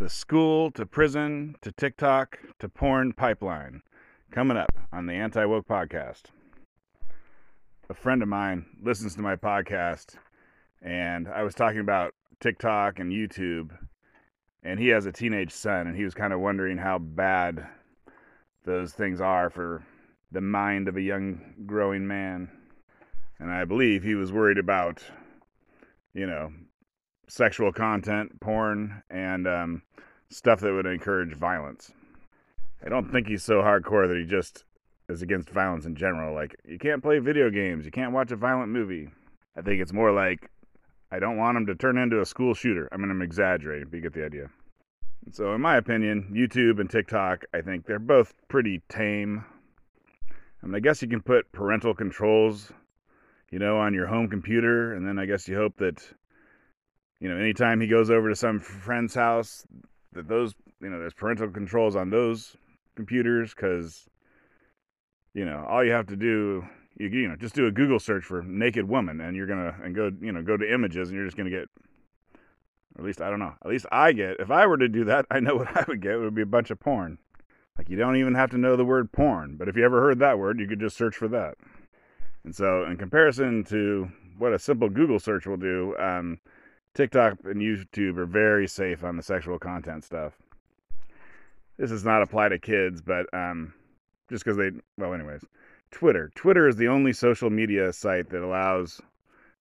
The school to prison to TikTok to porn pipeline. Coming up on the Anti Woke Podcast. A friend of mine listens to my podcast, and I was talking about TikTok and YouTube, and he has a teenage son, and he was kind of wondering how bad those things are for the mind of a young growing man. And I believe he was worried about, you know, sexual content, porn, and um, stuff that would encourage violence. I don't think he's so hardcore that he just is against violence in general. Like, you can't play video games, you can't watch a violent movie. I think it's more like, I don't want him to turn into a school shooter. I mean, I'm exaggerating, but you get the idea. So, in my opinion, YouTube and TikTok, I think they're both pretty tame. I mean, I guess you can put parental controls, you know, on your home computer, and then I guess you hope that, you know, anytime he goes over to some friend's house, that those, you know, there's parental controls on those computers, because, you know, all you have to do, you, you know, just do a Google search for naked woman, and you're gonna, and go, you know, go to images, and you're just gonna get at least I don't know. At least I get. If I were to do that, I know what I would get. It would be a bunch of porn. Like you don't even have to know the word porn, but if you ever heard that word, you could just search for that. And so, in comparison to what a simple Google search will do, um, TikTok and YouTube are very safe on the sexual content stuff. This does not apply to kids, but um, just because they, well, anyways, Twitter. Twitter is the only social media site that allows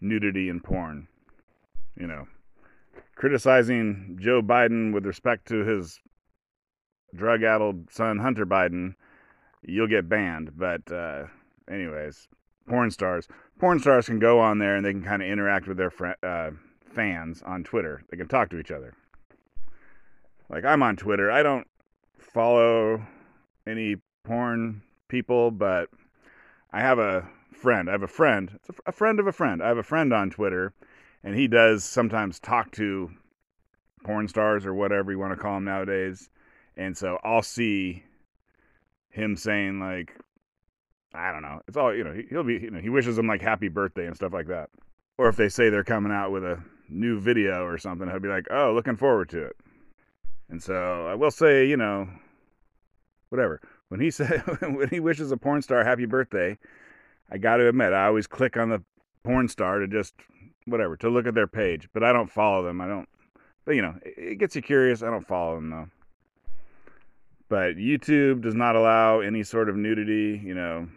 nudity and porn. You know, criticizing Joe Biden with respect to his drug addled son, Hunter Biden, you'll get banned. But, uh, anyways, porn stars. Porn stars can go on there and they can kind of interact with their fr- uh, fans on Twitter. They can talk to each other. Like, I'm on Twitter. I don't follow any porn people, but I have a friend. I have a friend. It's a friend of a friend. I have a friend on Twitter and he does sometimes talk to porn stars or whatever you want to call them nowadays. And so I'll see him saying like, I don't know. It's all you know. He'll be you know he wishes them like happy birthday and stuff like that. Or if they say they're coming out with a new video or something, he'll be like, oh, looking forward to it. And so I will say, you know, whatever. When he said when he wishes a porn star happy birthday, I got to admit I always click on the porn star to just whatever to look at their page, but I don't follow them. I don't. But you know, it gets you curious. I don't follow them though. But YouTube does not allow any sort of nudity. You know,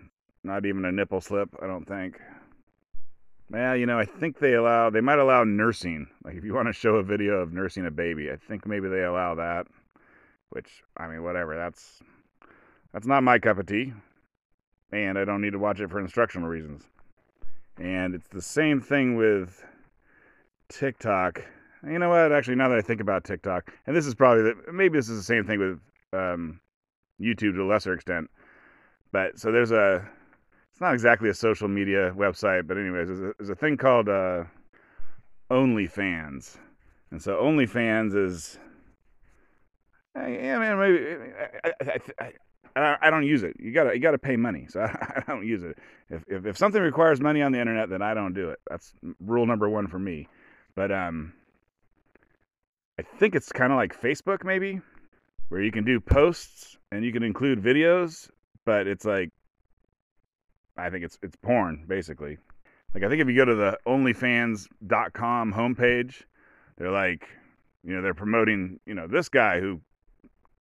not even a nipple slip. I don't think. Well, you know, I think they allow. They might allow nursing. Like if you want to show a video of nursing a baby, I think maybe they allow that. Which I mean, whatever. That's that's not my cup of tea, and I don't need to watch it for instructional reasons. And it's the same thing with TikTok. You know what? Actually, now that I think about TikTok, and this is probably the, maybe this is the same thing with um, YouTube to a lesser extent. But so there's a, it's not exactly a social media website, but anyways, there's a, there's a thing called uh, OnlyFans, and so OnlyFans is, yeah, man, maybe I, I, I, I don't use it. You gotta you gotta pay money, so I, don't use it. If, if if something requires money on the internet, then I don't do it. That's rule number one for me. But um, I think it's kind of like Facebook, maybe, where you can do posts and you can include videos, but it's like I think it's it's porn basically. Like I think if you go to the OnlyFans.com homepage, they're like, you know, they're promoting, you know, this guy who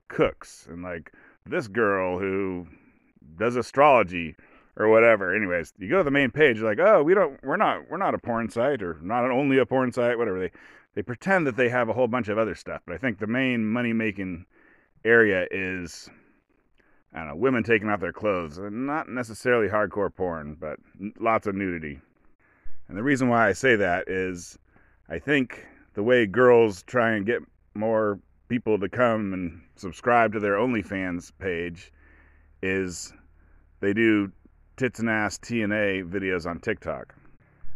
cooks and like this girl who does astrology or whatever. Anyways, you go to the main page, you're like, oh, we don't, we're not, we're not a porn site or not only a porn site, whatever. They they pretend that they have a whole bunch of other stuff, but I think the main money making area is, I don't know, women taking off their clothes. Uh, not necessarily hardcore porn, but lots of nudity. And the reason why I say that is, I think the way girls try and get more people to come and subscribe to their OnlyFans page is they do tits and ass TNA videos on TikTok.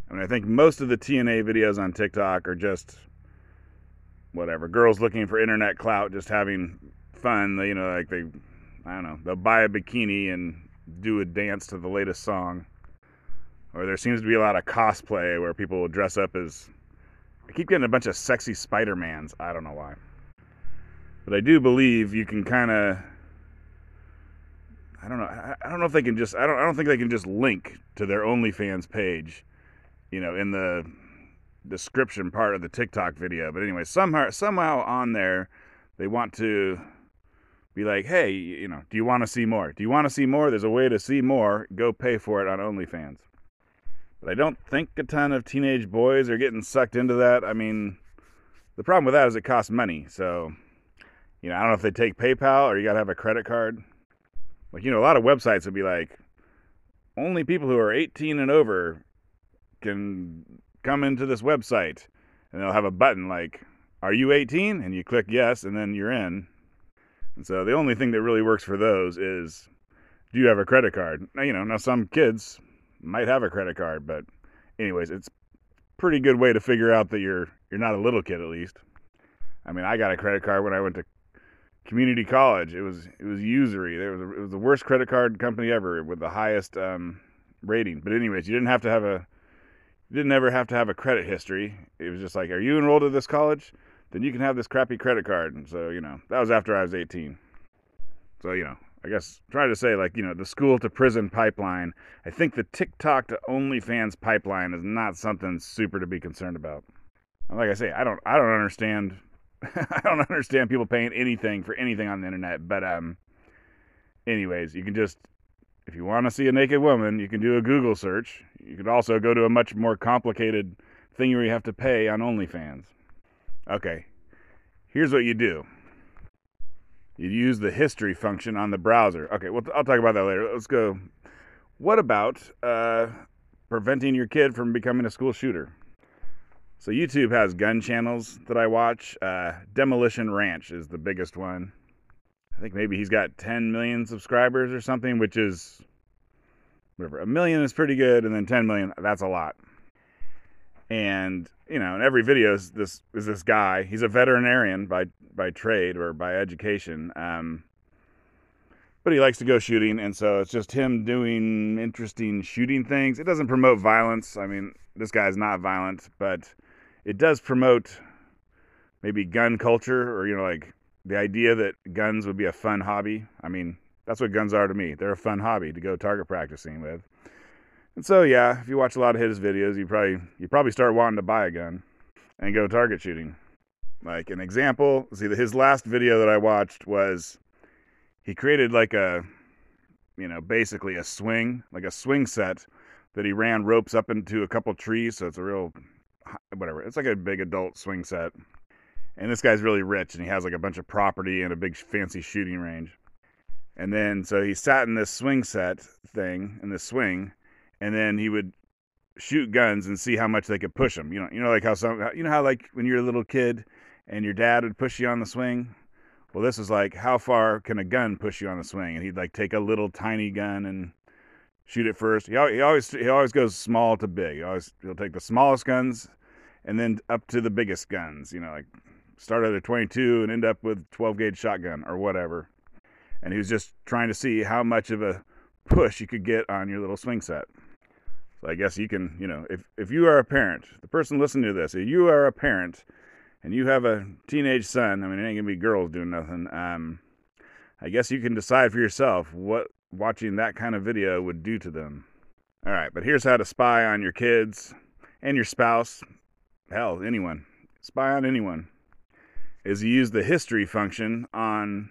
I mean, I think most of the TNA videos on TikTok are just whatever girls looking for internet clout, just having fun. They, you know, like they, I don't know, they'll buy a bikini and do a dance to the latest song. Or there seems to be a lot of cosplay where people will dress up as. I keep getting a bunch of sexy Spider Mans. I don't know why. But I do believe you can kind of. I don't know. I don't know if they can just. I don't. I don't think they can just link to their OnlyFans page, you know, in the description part of the TikTok video. But anyway, somehow somehow on there, they want to be like, hey, you know, do you want to see more? Do you want to see more? There's a way to see more. Go pay for it on OnlyFans. But I don't think a ton of teenage boys are getting sucked into that. I mean, the problem with that is it costs money. So, you know, I don't know if they take PayPal or you got to have a credit card. Like, you know, a lot of websites would be like, only people who are 18 and over can come into this website. And they'll have a button like, are you 18? And you click yes, and then you're in. And so the only thing that really works for those is do you have a credit card? Now, you know, now some kids might have a credit card, but anyways, it's pretty good way to figure out that you're you're not a little kid at least. I mean, I got a credit card when I went to community college. It was it was usury. Was it was the worst credit card company ever with the highest um, rating. But anyways, you didn't have to have a you didn't ever have to have a credit history. It was just like, are you enrolled at this college? Then you can have this crappy credit card. And so, you know, that was after I was 18. So, you know, I guess trying to say like, you know, the school to prison pipeline. I think the TikTok to OnlyFans pipeline is not something super to be concerned about. Like I say, I don't I don't understand I don't understand people paying anything for anything on the internet, but um anyways, you can just if you want to see a naked woman, you can do a Google search. You could also go to a much more complicated thing where you have to pay on OnlyFans. Okay, here's what you do. You use the history function on the browser. Okay, well, I'll talk about that later. Let's go. What about uh, preventing your kid from becoming a school shooter? So YouTube has gun channels that I watch. Uh, Demolition Ranch is the biggest one. I think maybe he's got 10 million subscribers or something, which is whatever. A million is pretty good, and then 10 million, that's a lot and you know, in every video is this is this guy. He's a veterinarian by by trade or by education, um, but he likes to go shooting, and so it's just him doing interesting shooting things. It doesn't promote violence. I mean, this guy's not violent, but it does promote maybe gun culture or you know, like the idea that guns would be a fun hobby. I mean, that's what guns are to me. They're a fun hobby to go target practicing with. And so yeah, if you watch a lot of his videos, you probably you probably start wanting to buy a gun and go target shooting. Like an example, see his last video that I watched was he created like a you know, basically a swing, like a swing set that he ran ropes up into a couple trees, so it's a real whatever. It's like a big adult swing set. And this guy's really rich and he has like a bunch of property and a big fancy shooting range. And then so he sat in this swing set thing in this swing and then he would shoot guns and see how much they could push him. You know, you know, like how some, you know how like when you're a little kid and your dad would push you on the swing. Well, this is like how far can a gun push you on the swing? And he'd like take a little tiny gun and shoot it first. He, he always he always goes small to big. He always he'll take the smallest guns and then up to the biggest guns. You know, like start at a 22 and end up with 12 gauge shotgun or whatever. And he was just trying to see how much of a push you could get on your little swing set. So I guess you can, you know, if, if you are a parent, the person listening to this, if you are a parent and you have a teenage son, I mean, it ain't gonna be girls doing nothing. Um, I guess you can decide for yourself what watching that kind of video would do to them. All right, but here's how to spy on your kids and your spouse. Hell, anyone. Spy on anyone. Is you use the history function on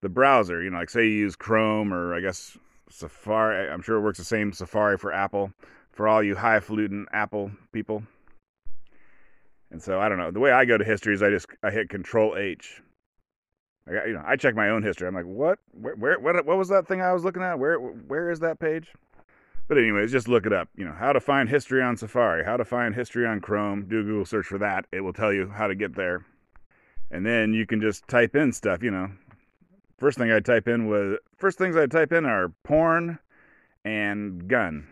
the browser. You know, like say you use Chrome or I guess Safari. I'm sure it works the same Safari for Apple, for all you highfalutin Apple people. And so I don't know. The way I go to history is I just I hit Control H. I got, you know I check my own history. I'm like, what? Where, where? What? What was that thing I was looking at? Where? Where is that page? But anyways, just look it up. You know how to find history on Safari, how to find history on Chrome. Do a Google search for that. It will tell you how to get there. And then you can just type in stuff. You know, first thing I type in was first things I type in are porn and gun.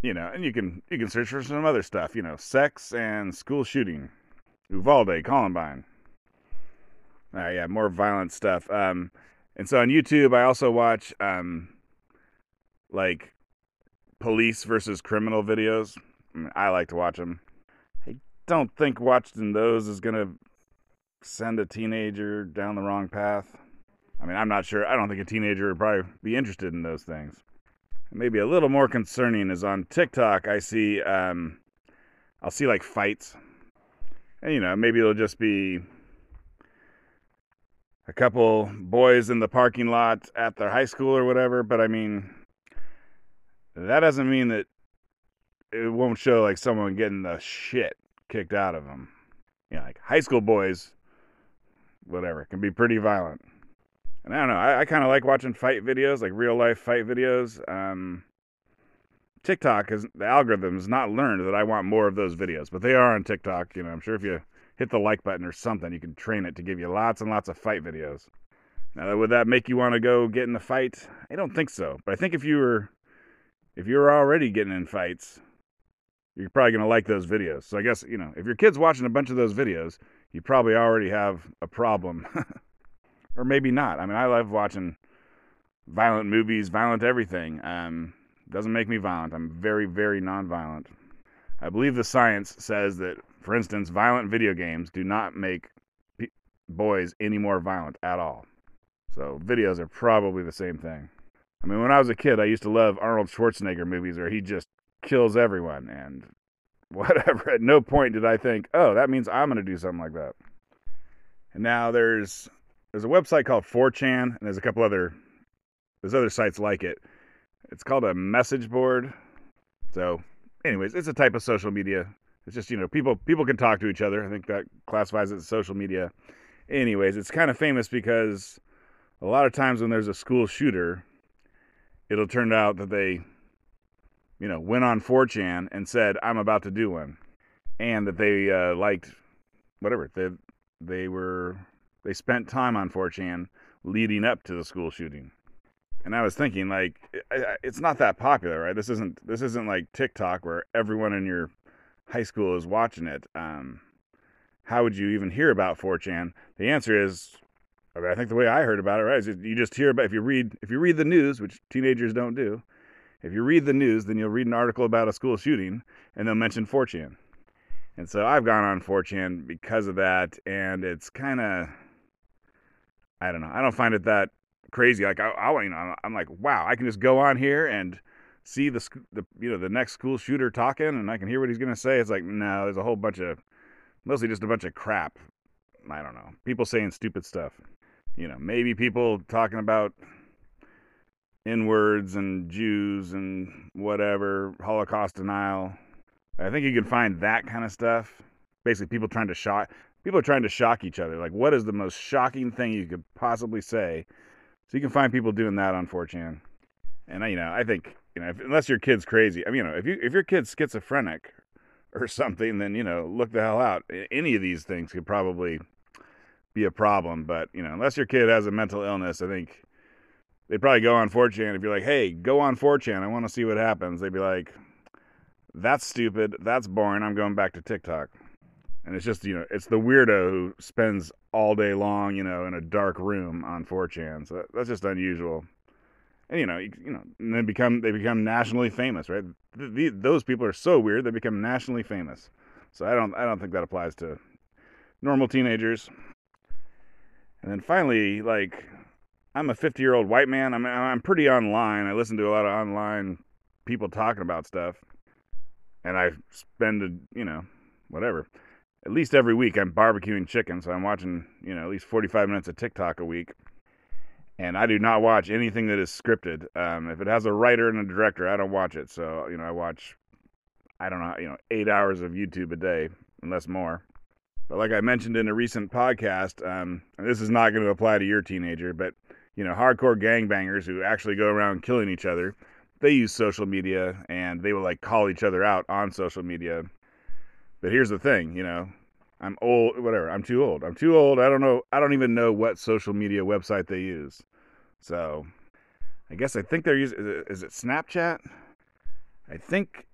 You know, and you can you can search for some other stuff. You know, sex and school shooting, Uvalde, Columbine. Uh, yeah, more violent stuff. Um, and so on YouTube, I also watch um, like police versus criminal videos. I, mean, I like to watch them. I don't think watching those is gonna send a teenager down the wrong path. I mean, I'm not sure. I don't think a teenager would probably be interested in those things. Maybe a little more concerning is on TikTok. I see, um, I'll see like fights, and you know, maybe it'll just be a couple boys in the parking lot at their high school or whatever. But I mean, that doesn't mean that it won't show like someone getting the shit kicked out of them. You know, like high school boys, whatever, can be pretty violent. And I don't know, I, I kind of like watching fight videos, like real life fight videos. Um, TikTok is the algorithm has not learned that I want more of those videos, but they are on TikTok. You know, I'm sure if you hit the like button or something, you can train it to give you lots and lots of fight videos. Now, would that make you want to go get in a fight? I don't think so. But I think if you were if you were already getting in fights, you're probably going to like those videos. So I guess, you know, if your kid's watching a bunch of those videos, you probably already have a problem. or maybe not. I mean, I love watching violent movies, violent everything. Um, doesn't make me violent. I'm very, very nonviolent. I believe the science says that, for instance, violent video games do not make p- boys any more violent at all. So videos are probably the same thing. I mean, when I was a kid, I used to love Arnold Schwarzenegger movies where he just kills everyone and whatever. At no point did I think, oh, that means I'm going to do something like that. And now there's there's a website called 4chan, and there's a couple other there's other sites like it. It's called a message board. So, anyways, it's a type of social media. It's just you know people people can talk to each other. I think that classifies it as social media. Anyways, it's kind of famous because a lot of times when there's a school shooter, it'll turn out that they you know, went on 4chan and said, "I'm about to do one," and that they uh, liked whatever they they were they spent time on 4chan leading up to the school shooting. And I was thinking, like, it's not that popular, right? This isn't this isn't like TikTok where everyone in your high school is watching it. Um, how would you even hear about 4chan? The answer is, I, mean, I think the way I heard about it, right, is you just hear about if you read if you read the news, which teenagers don't do if you read the news, then you'll read an article about a school shooting and they'll mention 4chan. And so I've gone on 4chan because of that, and it's kind of, I don't know, I don't find it that crazy. Like I, I, you know, I'm like, wow, I can just go on here and see the, the, you know, the next school shooter talking, and I can hear what he's gonna say. It's like, no, there's a whole bunch of, mostly just a bunch of crap. I don't know, people saying stupid stuff. You know, maybe people talking about N words and Jews and whatever, Holocaust denial. I think you can find that kind of stuff. Basically, people trying to shock people are trying to shock each other. Like, what is the most shocking thing you could possibly say? So you can find people doing that on 4chan. And you know, I think you know, if, unless your kid's crazy, I mean, you know, if you if your kid's schizophrenic or something, then you know, look the hell out. Any of these things could probably be a problem. But you know, unless your kid has a mental illness, I think they'd probably go on 4chan If you're like, hey, go on 4chan. I want to see what happens. They'd be like, that's stupid. That's boring. I'm going back to TikTok. And it's just, you know, it's the weirdo who spends all day long, you know, in a dark room on 4chan. So that's just unusual. And you know, you, you know, they become they become nationally famous, right? The, those people are so weird they become nationally famous. So I don't I don't think that applies to normal teenagers. And then finally, like I'm a 50 year old white man. I'm I'm pretty online. I listen to a lot of online people talking about stuff, and I spend a, you know whatever. At least every week I'm barbecuing chicken, so I'm watching you know at least 45 minutes of TikTok a week. And I do not watch anything that is scripted. Um, if it has a writer and a director, I don't watch it. So you know I watch I don't know you know eight hours of YouTube a day, unless more. But like I mentioned in a recent podcast, um, this is not going to apply to your teenager, but you know, hardcore gangbangers who actually go around killing each other, they use social media and they will like call each other out on social media. But here's the thing, you know, I'm old, whatever. I'm too old. I'm too old. I don't know. I don't even know what social media website they use. So I guess I think they're using, is it, is it Snapchat? I think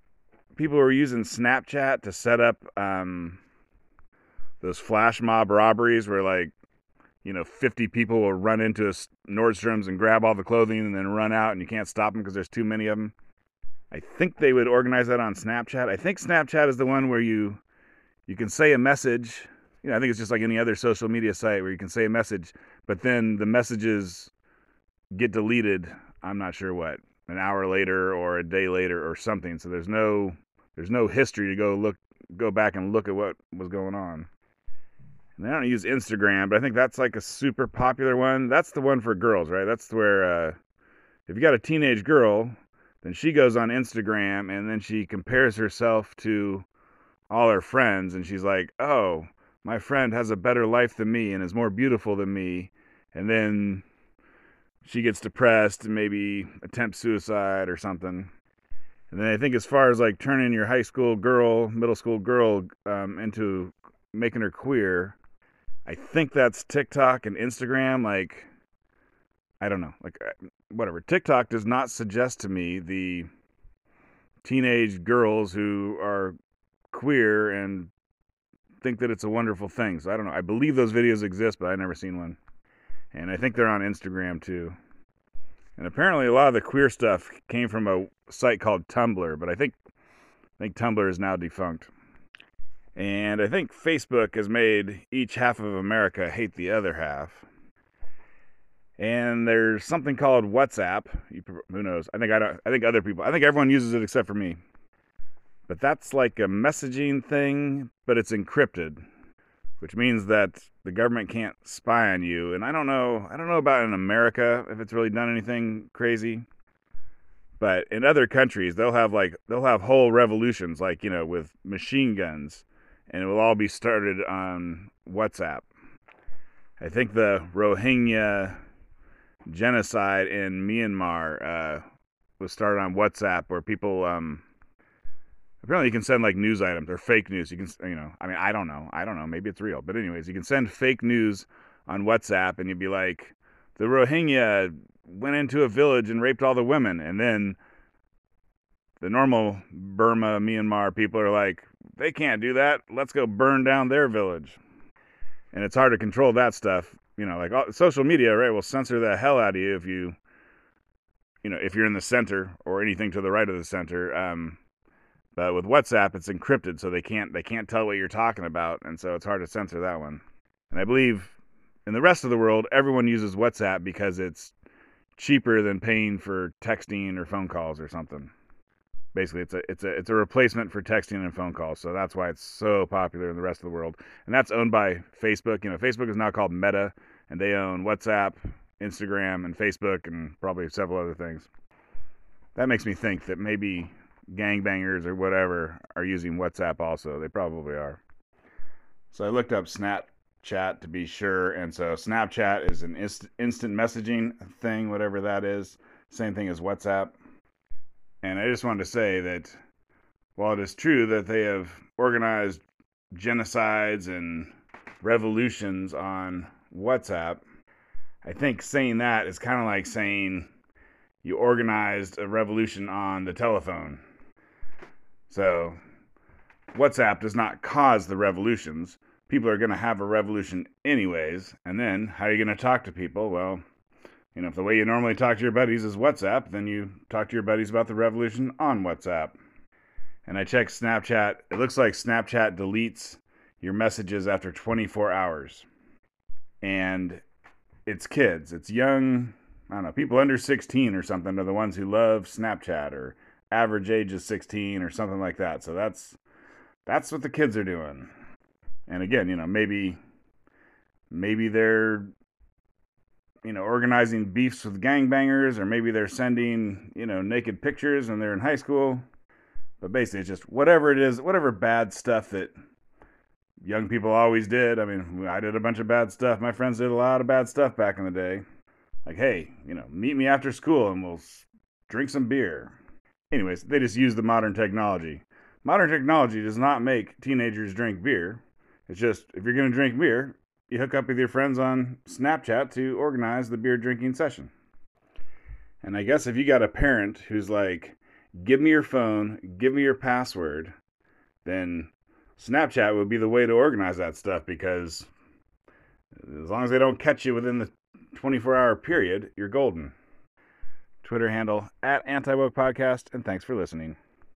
people are using Snapchat to set up um, those flash mob robberies where like you know, 50 people will run into a Nordstrom's and grab all the clothing and then run out and you can't stop them because there's too many of them. I think they would organize that on Snapchat. I think Snapchat is the one where you you can say a message you know, I think it's just like any other social media site where you can say a message, but then the messages get deleted. I'm not sure what an hour later or a day later or something. So there's no there's no history to go look go back and look at what was going on. And I don't use Instagram, but I think that's like a super popular one. That's the one for girls, right? That's where uh, if you got a teenage girl, then she goes on Instagram and then she compares herself to all her friends and she's like, "Oh, my friend has a better life than me and is more beautiful than me." And then she gets depressed and maybe attempts suicide or something. And then I think as far as like turning your high school girl, middle school girl um, into making her queer, I think that's TikTok and Instagram. Like, I don't know, like uh, whatever. TikTok does not suggest to me the teenage girls who are queer and think that it's a wonderful thing. So I don't know. I believe those videos exist, but I've never seen one. And I think they're on Instagram too. And apparently a lot of the queer stuff came from a site called Tumblr, but I think I think Tumblr is now defunct. And I think Facebook has made each half of America hate the other half. And there's something called WhatsApp. who knows? I think I don't. I think other people. I think everyone uses it except for me. But that's like a messaging thing, but it's encrypted, which means that the government can't spy on you. And I don't know. I don't know about in America if it's really done anything crazy. But in other countries, they'll have like they'll have whole revolutions, like you know, with machine guns and it will all be started on WhatsApp. I think the Rohingya genocide in Myanmar uh, was started on WhatsApp, where people um, apparently you can send like news items or fake news. You can, you know, I mean, I don't know, I don't know, maybe it's real, but anyways, you can send fake news on WhatsApp, and you'd be like, the Rohingya went into a village and raped all the women, and then the normal Burma, Myanmar people are like, they can't do that. Let's go burn down their village. And it's hard to control that stuff. You know, like social media, right, will censor the hell out of you if you, you know, if you're in the center or anything to the right of the center. Um, but with WhatsApp, it's encrypted, so they can't they can't tell what you're talking about, and so it's hard to censor that one. And I believe in the rest of the world, everyone uses WhatsApp because it's cheaper than paying for texting or phone calls or something basically it's a it's a it's a replacement for texting and phone calls so that's why it's so popular in the rest of the world. And that's owned by facebook. You know facebook is now called meta and they own whatsapp instagram and facebook and probably several other things. That makes me think that maybe gangbangers or whatever are using whatsapp also. They probably are. So i looked up snapchat to be sure and so snapchat is an inst- instant messaging thing whatever that is. Same thing as whatsapp and I just wanted to say that while it is true that they have organized genocides and revolutions on WhatsApp, I think saying that is kind of like saying you organized a revolution on the telephone. So, WhatsApp does not cause the revolutions. People are going to have a revolution anyways. And then, how are you going to talk to people? Well, you know, if the way you normally talk to your buddies is WhatsApp, then you talk to your buddies about the revolution on WhatsApp. And I checked Snapchat. It looks like Snapchat deletes your messages after 24 hours. And it's kids, it's young, I don't know, people under 16 or something are the ones who love Snapchat or average age is 16 or something like that. So that's that's what the kids are doing. And again, you know, maybe maybe they're you know, organizing beefs with gangbangers, or maybe they're sending, you know, naked pictures and they're in high school. But basically, it's just whatever it is, whatever bad stuff that young people always did. I mean, I did a bunch of bad stuff. My friends did a lot of bad stuff back in the day. Like, hey, you know, meet me after school and we'll drink some beer. Anyways, they just use the modern technology. Modern technology does not make teenagers drink beer. It's just if you're going to drink beer, you hook up with your friends on Snapchat to organize the beer drinking session. And I guess if you got a parent who's like, give me your phone, give me your password, then Snapchat would be the way to organize that stuff because as long as they don't catch you within the 24 hour period, you're golden. Twitter handle at Anti Woke Podcast, and thanks for listening.